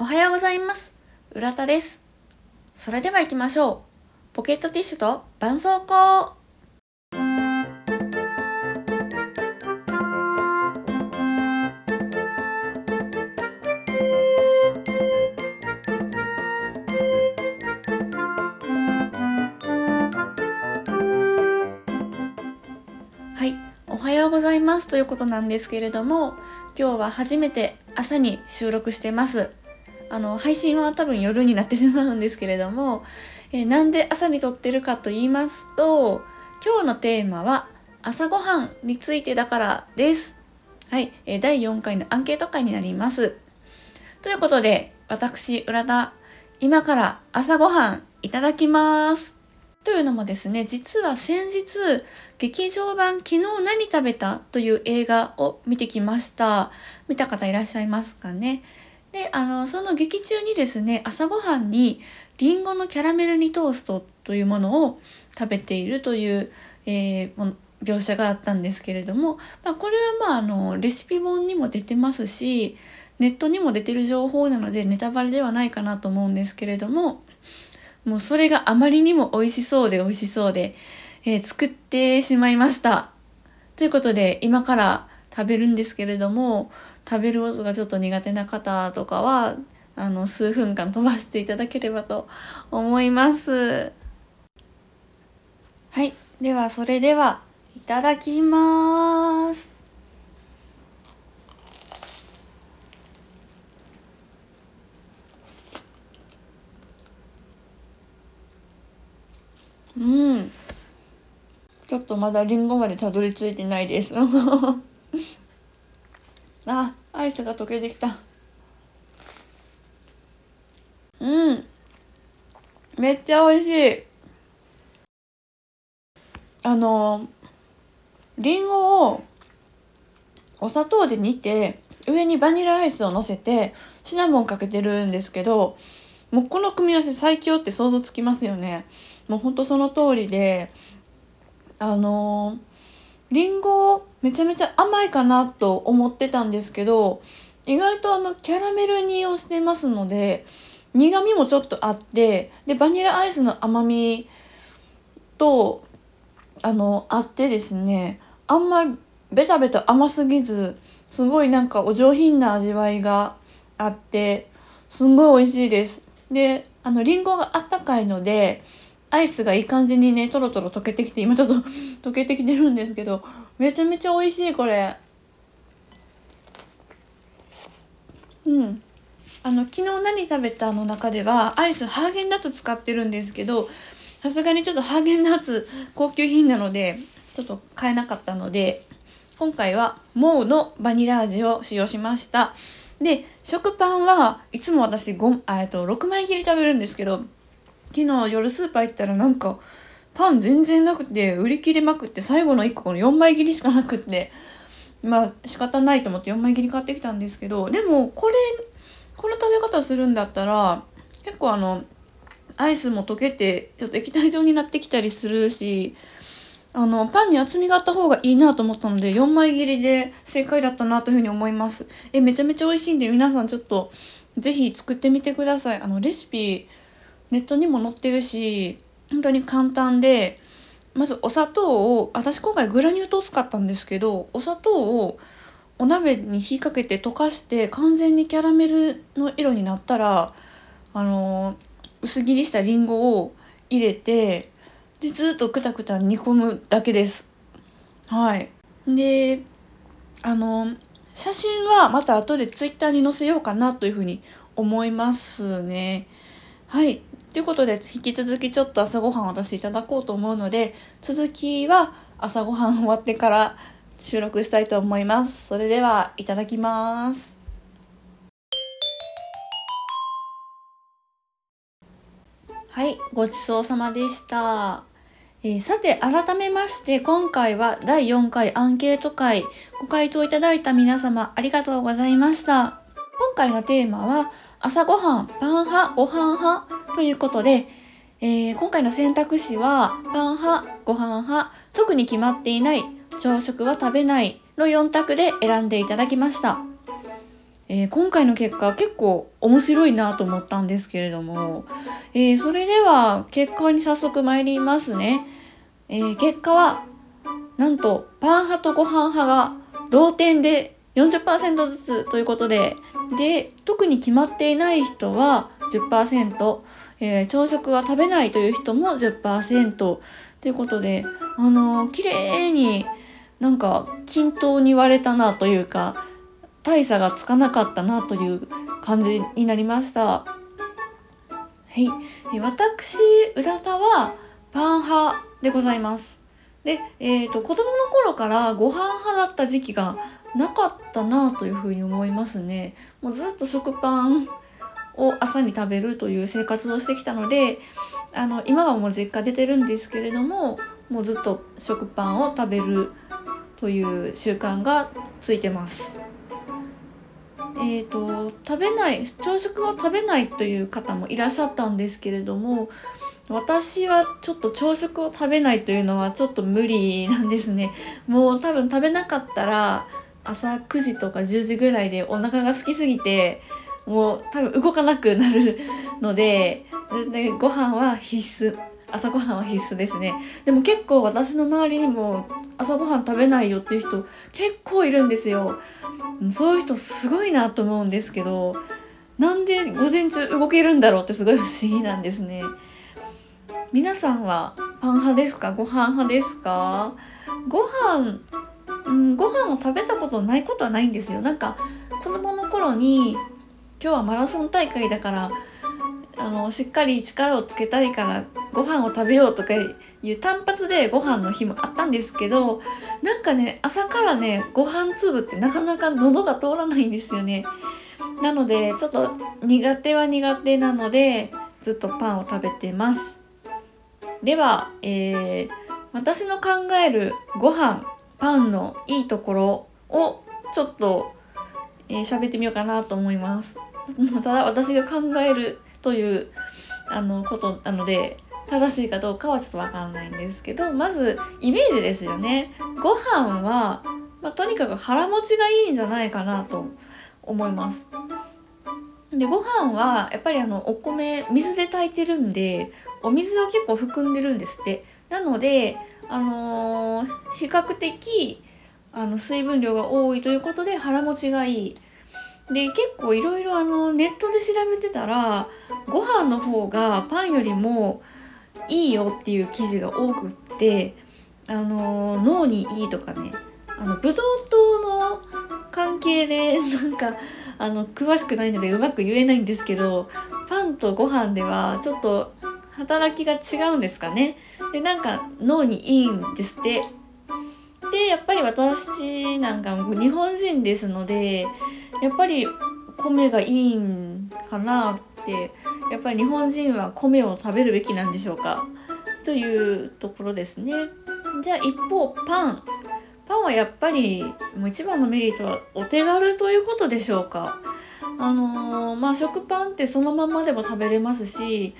おはようございます。浦田です。それでは行きましょう。ポケットティッシュと絆創膏。はい、おはようございますということなんですけれども、今日は初めて朝に収録してます。あの配信は多分夜になってしまうんですけれども、えーなんで朝に撮ってるかと言いますと今日のテーマは朝ごはんについてだからです。はい、えー第4回のアンケート会になります。ということで私浦田今から朝ごはんいただきます。というのもですね実は先日劇場版「昨日何食べた?」という映画を見てきました見た方いらっしゃいますかねであのその劇中にですね朝ごはんにりんごのキャラメル煮トーストというものを食べているという、えーも描写があったんですけれども、まあ、これはまああのレシピ本にも出てますしネットにも出てる情報なのでネタバレではないかなと思うんですけれどももうそれがあまりにも美味しそうで美味しそうで、えー作ってしまいました。ということで今から食べるんですけれども食べる音がちょっと苦手な方とかはあの数分間飛ばしていただければと思います。はい、ではそれではいただきます。うん。ちょっとまだリンゴまでたどり着いてないです。あ、アイスが溶けてきた。うん。めっちゃ美味しい。あの、リンゴをお砂糖で煮て、上にバニラアイスを乗せて、シナモンかけてるんですけど、もうこの組み合わせ最強って想像つきますよね。もうほんとその通りで、あのりんごめちゃめちゃ甘いかなと思ってたんですけど意外とあのキャラメル煮をしてますので苦味もちょっとあってでバニラアイスの甘みとあのあってですねあんまりベタベタ甘すぎずすごいなんかお上品な味わいがあってすんごい美味しいです。であのりんごがあったかいのでアイスがいい感じにねとろとろ溶けてきて今ちょっと 溶けてきてるんですけどめちゃめちゃ美味しいこれ。うん。あの昨日何食べたの中ではアイスハーゲンダッツ使ってるんですけどさすがにちょっとハーゲンダッツ高級品なのでちょっと買えなかったので今回はモウのバニラ味を使用しました。で食パンはいつも私ごあえっと6枚切り食べるんですけど昨日夜スーパー行ったらなんかパン全然なくて売り切れまくって最後の1個この4枚切りしかなくってまあ仕方ないと思って4枚切り買ってきたんですけどでもこれこの食べ方するんだったら結構あのアイスも溶けてちょっと液体状になってきたりするしあのパンに厚みがあった方がいいなと思ったので4枚切りで正解だったなというふうに思います。えめちゃめちゃ美味しいんで皆さんちょっと是非作ってみてください。あのレシピネットにも載ってるし本当に簡単でまずお砂糖を私今回グラニュー糖使ったんですけどお砂糖をお鍋に火かけて溶かして完全にキャラメルの色になったらあの薄切りしたりんごを入れてでずっとくたくた煮込むだけです。はいであの写真はまた後でツイッターに載せようかなというふうに思いますね。はい。ということで、引き続きちょっと朝ごはん私いただこうと思うので、続きは朝ごはん終わってから収録したいと思います。それでは、いただきます。はい、ごちそうさまでした。えーさて、改めまして、今回は第4回アンケート会、ご回答いただいた皆様、ありがとうございました。今回のテーマは、朝ごはん、パン派、ご飯派ということで、えー今回の選択肢は、パン派、ご飯派、特に決まっていない、朝食は食べないの4択で選んでいただきました。えー、今回の結果結構面白いなと思ったんですけれども、えー、それでは結果に早速参りますね。え、結果はなんとパン派とご飯派が同点で40%ずつということでで特に決まっていない人は10%、えー、朝食は食べないという人も10%ということであのー、綺麗になんか均等に割れたなというか大差がつかなかったなという感じになりました。はい、私浦田はパン派でございます。で、えーと、子供の頃からご飯派だった時期がなかったなというふうに思いますね。もうずっと食パンを朝に食べるという生活をしてきたのであの今はもう実家出てるんですけれどももうずっと食パンを食べるという習慣がついてます。えーと、食べない朝食を食べないという方もいらっしゃったんですけれども私はちょっと朝食を食べないというのはちょっと無理なんですねもう多分食べなかったら朝9時とか10時ぐらいでお腹が空きすぎてもう多分動かなくなるのででご飯は必須朝ごはんは必須ですね。でも結構私の周りにも朝ごはん食べないよっていう人結構いるんですよ。そういう人すごいなと思うんですけどなんで午前中動けるんだろうってすごい不思議なんですね。皆さんはパン派ですか？ご飯派ですか？ご飯うんご飯を食べたことないことはないんですよ。なんか子供の頃に今日はマラソン大会だからあのしっかり力をつけたいからご飯を食べようとかいう単発でご飯の日もあったんですけどなんかね朝からねご飯粒ってなかなか喉が通らないんですよね。なのでちょっと苦手は苦手なのでずっとパンを食べてます。では、えー、私の考えるご飯パンのいいところをちょっとえー、喋ってみようかなと思います。ただ私が考えるというあのことなので正しいかどうかはちょっとわかんないんですけどまずイメージですよね。ご飯は、まあ、とにかく腹持ちがいいんじゃないかなと思います。でご飯はやっぱりあのお米水で炊いてるんでお水を結構含んでるんですって。なのであのー、比較的あの水分量が多いということで腹持ちがいい。で結構いろいろあのネットで調べてたらご飯の方がパンよりもいいよっていう記事が多くってあの脳にいいとかねあのブドウ糖の関係でなんかあの詳しくないのでうまく言えないんですけどパンとご飯ではちょっと働きが違うんですかねでなんか脳にいいんですってでやっぱり私なんか日本人ですのでやっぱり米がいいんかなってやっぱり日本人は米を食べるべきなんでしょうかというところですね。じゃあ一方パンパンはやっぱりもう一番のメリットはお手軽ということでしょうか。あのー、まあ食パンってそのままでも食べれますし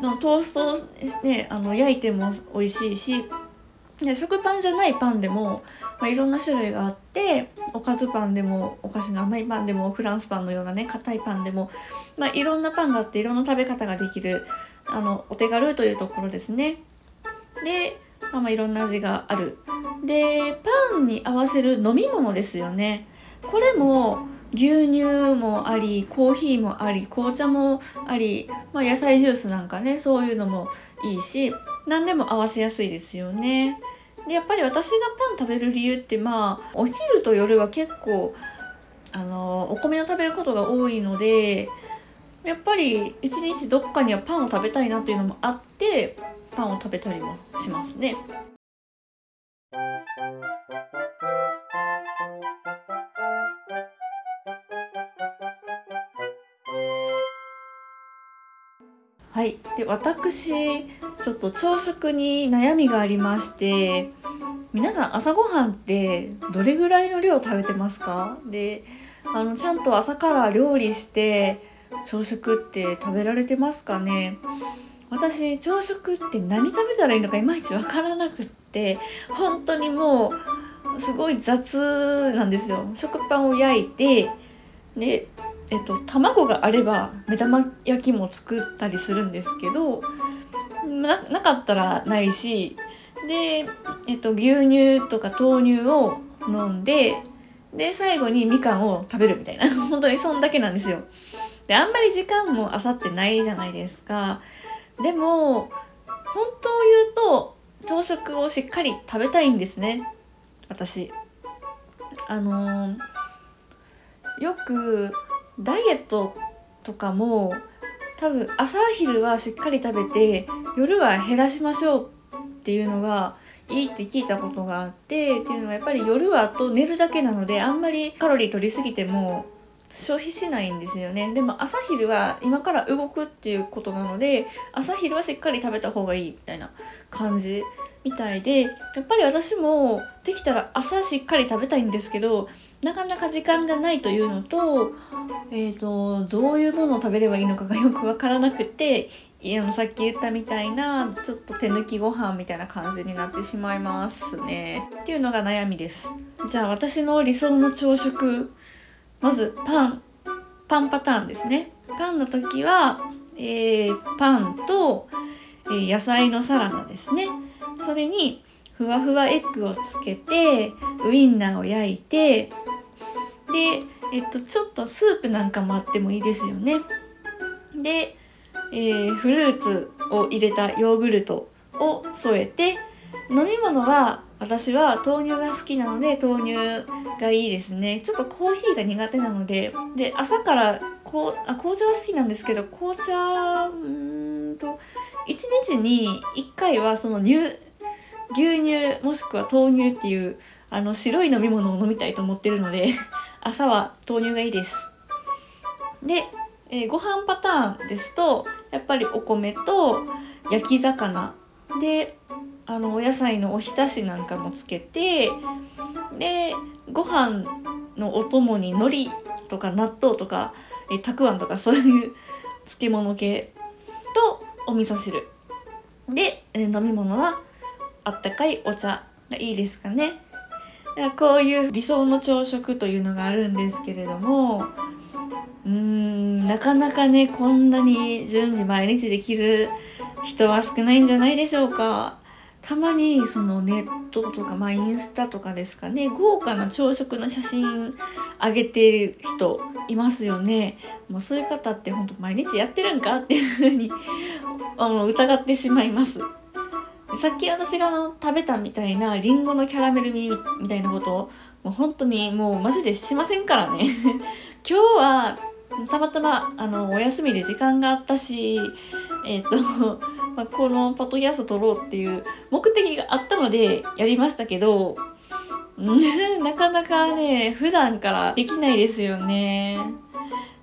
のトーストねあの焼いても美味しいしで食パンじゃないパンでも、まあ、いろんな種類があっておかずパンでもお菓子の甘いパンでもフランスパンのようなね硬いパンでも、まあ、いろんなパンがあっていろんな食べ方ができるあのお手軽というところですね。で、まあ、まあいろんな味がある。でパンに合わせる飲み物ですよね。これも牛乳もありコーヒーもあり紅茶もあり、まあ、野菜ジュースなんかねそういうのもいいし何でも合わせやすいですよね。でやっぱり私がパン食べる理由ってまあお昼と夜は結構あのお米を食べることが多いのでやっぱり一日どっかにはパンを食べたいなっていうのもあってパンを食べたりもしますね。はい、で私ちょっと朝食に悩みがありまして皆さん朝ごはんってどれぐらいの量食べてますか？であのちゃんと朝から料理して朝食って食べられてますかね？私朝食って何食べたらいいのかいまいちわからなくって本当にもうすごい雑なんですよ。食パンを焼いてで、えっと、卵があれば目玉焼きも作ったりするんですけどなかったらないしで、えっと、牛乳とか豆乳を飲んでで最後にみかんを食べるみたいな 本当にそんだけなんですよ。であんまり時間もあさってないじゃないですか。でも本当を言うと朝食をしっかり食べたいんですね私。あのー、よくダイエットとかも多分朝昼はしっかり食べて夜は減らしましょうっていうのがいいって聞いたことがあってっていうのはやっぱり夜はと寝るだけなのであんまりカロリー取りすぎても消費しないんですよね。でも朝昼は今から動くっていうことなので朝昼はしっかり食べた方がいいみたいな感じみたいでやっぱり私もできたら朝しっかり食べたいんですけどなかなか時間がないというのと,、えーと、どういうものを食べればいいのかがよく分からなくてあのさっき言ったみたいなちょっと手抜きご飯みたいな感じになってしまいますね。っていうのが悩みです。じゃあ私の理想の朝食まずパン。パンパターンですね。パンの時は、えー、パンと、えー、野菜のサラダですね。それにふわふわエッグをつけてウインナーを焼いてで、えっと、ちょっとスープなんかもあってもいいですよね。で、えー、フルーツを入れたヨーグルトを添えて飲み物は私は豆乳が好きなので豆乳がいいですねちょっとコーヒーが苦手なのでで朝からこうあ紅茶は好きなんですけど紅茶うんと1日に1回はその乳牛乳もしくは豆乳っていうあの白い飲み物を飲みたいと思ってるので 朝は豆乳がいいです。で、えー、ご飯パターンですとやっぱりお米と焼き魚であのお野菜のおひたしなんかもつけてでご飯のお供に海苔とか納豆とか、えー、たくあんとかそういう漬物系とお味噌汁で、えー、飲み物はあったかいお茶がいいですかね。こういう理想の朝食というのがあるんですけれどもうーんなかなかねこんなに準備毎日できる人は少ないんじゃないでしょうか。たまにそのネットとか、まあ、インスタとかですかね豪華な朝食の写真上げている人いますよねもうそういう方って本当毎日やってるんかっていうふうにあの疑ってしまいますさっき私がの食べたみたいなりんごのキャラメル味みたいなことをもう本当にもうマジでしませんからね。今日はたまたまあのお休みで時間があったしえっ、ー、とまあ、このパトキャスト撮ろうっていう目的があったのでやりましたけど なかなかね普段からできないですよね。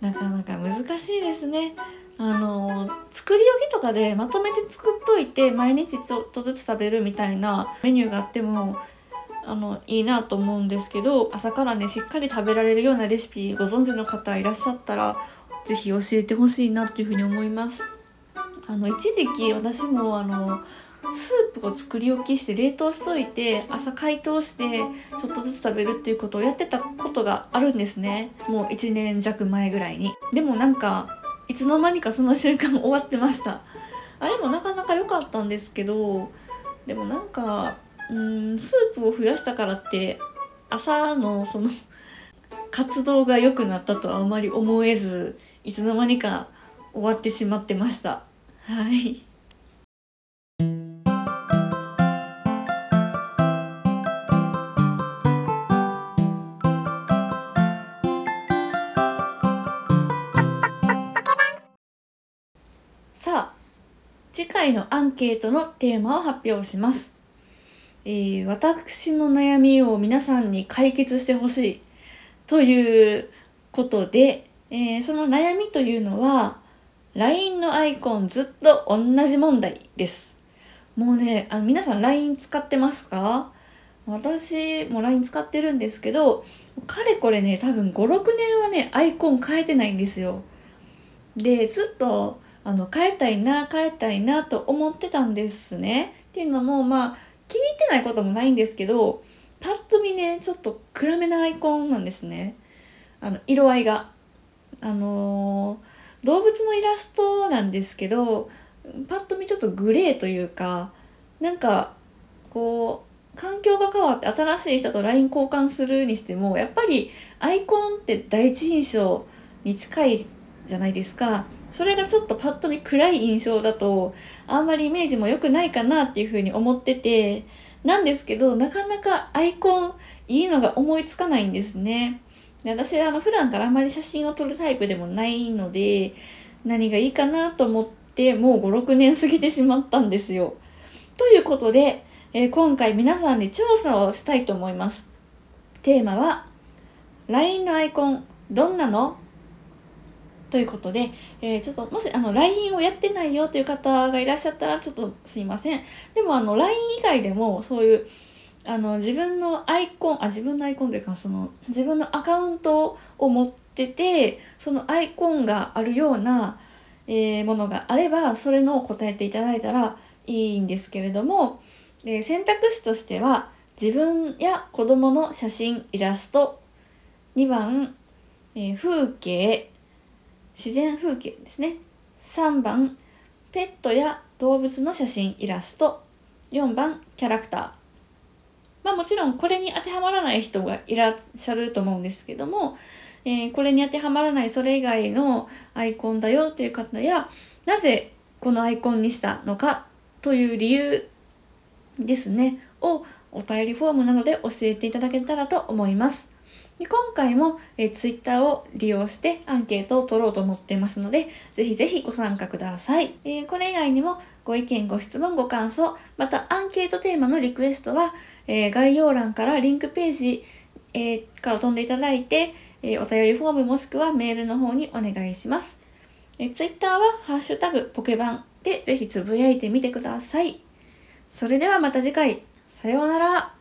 なかなか難しいですね。あの作り置きとかでまとめて作っといて毎日ちょっとずつ食べるみたいなメニューがあってもあのいいなと思うんですけど朝からねしっかり食べられるようなレシピご存知の方いらっしゃったら是非教えてほしいなっていうふうに思います。あの一時期私もあのスープを作り置きして冷凍しといて朝解凍してちょっとずつ食べるっていうことをやってたことがあるんですねもう1年弱前ぐらいにでもなんかいつの間にかその瞬間終わってました。あれもなかなか良かったんですけどでもなんかうんスープを増やしたからって朝のその活動が良くなったとはあまり思えずいつの間にか終わってしまってました。はい。回のアンケートのテーマを発表します、えー、私の悩みを皆さんに解決してほしいということで、えー、その悩みというのは LINE のアイコンずっと同じ問題です。もうねあの皆さん LINE 使ってますか？私も LINE 使ってるんですけどかれこれね多分56年はねアイコン変えてないんですよ。でずっとあの変えたいな変えたいなと思ってたんですね。っていうのもまあ気に入ってないこともないんですけどパッと見ねちょっと暗めなアイコンなんですね。あの色合いが。あのー、動物のイラストなんですけどパッと見ちょっとグレーというかなんかこう環境が変わって新しい人と LINE 交換するにしてもやっぱりアイコンって第一印象に近いじゃないですかそれがちょっとパッと見暗い印象だとあんまりイメージも良くないかなっていうふうに思っててなんですけどなかなかアイコンいいのが思いつかないんですね。で私はあの普段からあんまり写真を撮るタイプでもないので何がいいかなと思ってもう56年過ぎてしまったんですよ。ということで、えー、今回皆さんに調査をしたいと思います。テーマは LINE のアイコンどんなの？ということで、えー、ちょっともしあの LINE をやってないよという方がいらっしゃったらちょっとすいません。でもあの LINE 以外でもそういうあの自分のアイコンあ自分のアイコンというかその自分のアカウントを持っててそのアイコンがあるような、えー、ものがあればそれのを答えていただいたらいいんですけれども、えー、選択肢としては自分や子供の写真イラスト2番、えー、風景自然風景ですね。3番ペットや動物の写真イラスト。4番キャラクター。まあもちろんこれに当てはまらない人がいらっしゃると思うんですけども、えー、これに当てはまらないそれ以外のアイコンだよっていう方やなぜこのアイコンにしたのかという理由ですねをお便りフォームなどで教えていただけたらと思います。で今回も、えー、Twitter を利用してアンケートを取ろうと思ってますので、ぜひぜひご参加ください。えー、これ以外にもご意見、ご質問、ご感想、またアンケートテーマのリクエストは、えー、概要欄からリンクページ、えー、から飛んでいただいて、えお便りフォームもしくはメールの方にお願いします。え Twitter はハッシュタグポケバンでぜひつぶやいてみてください。それではまた次回。さようなら。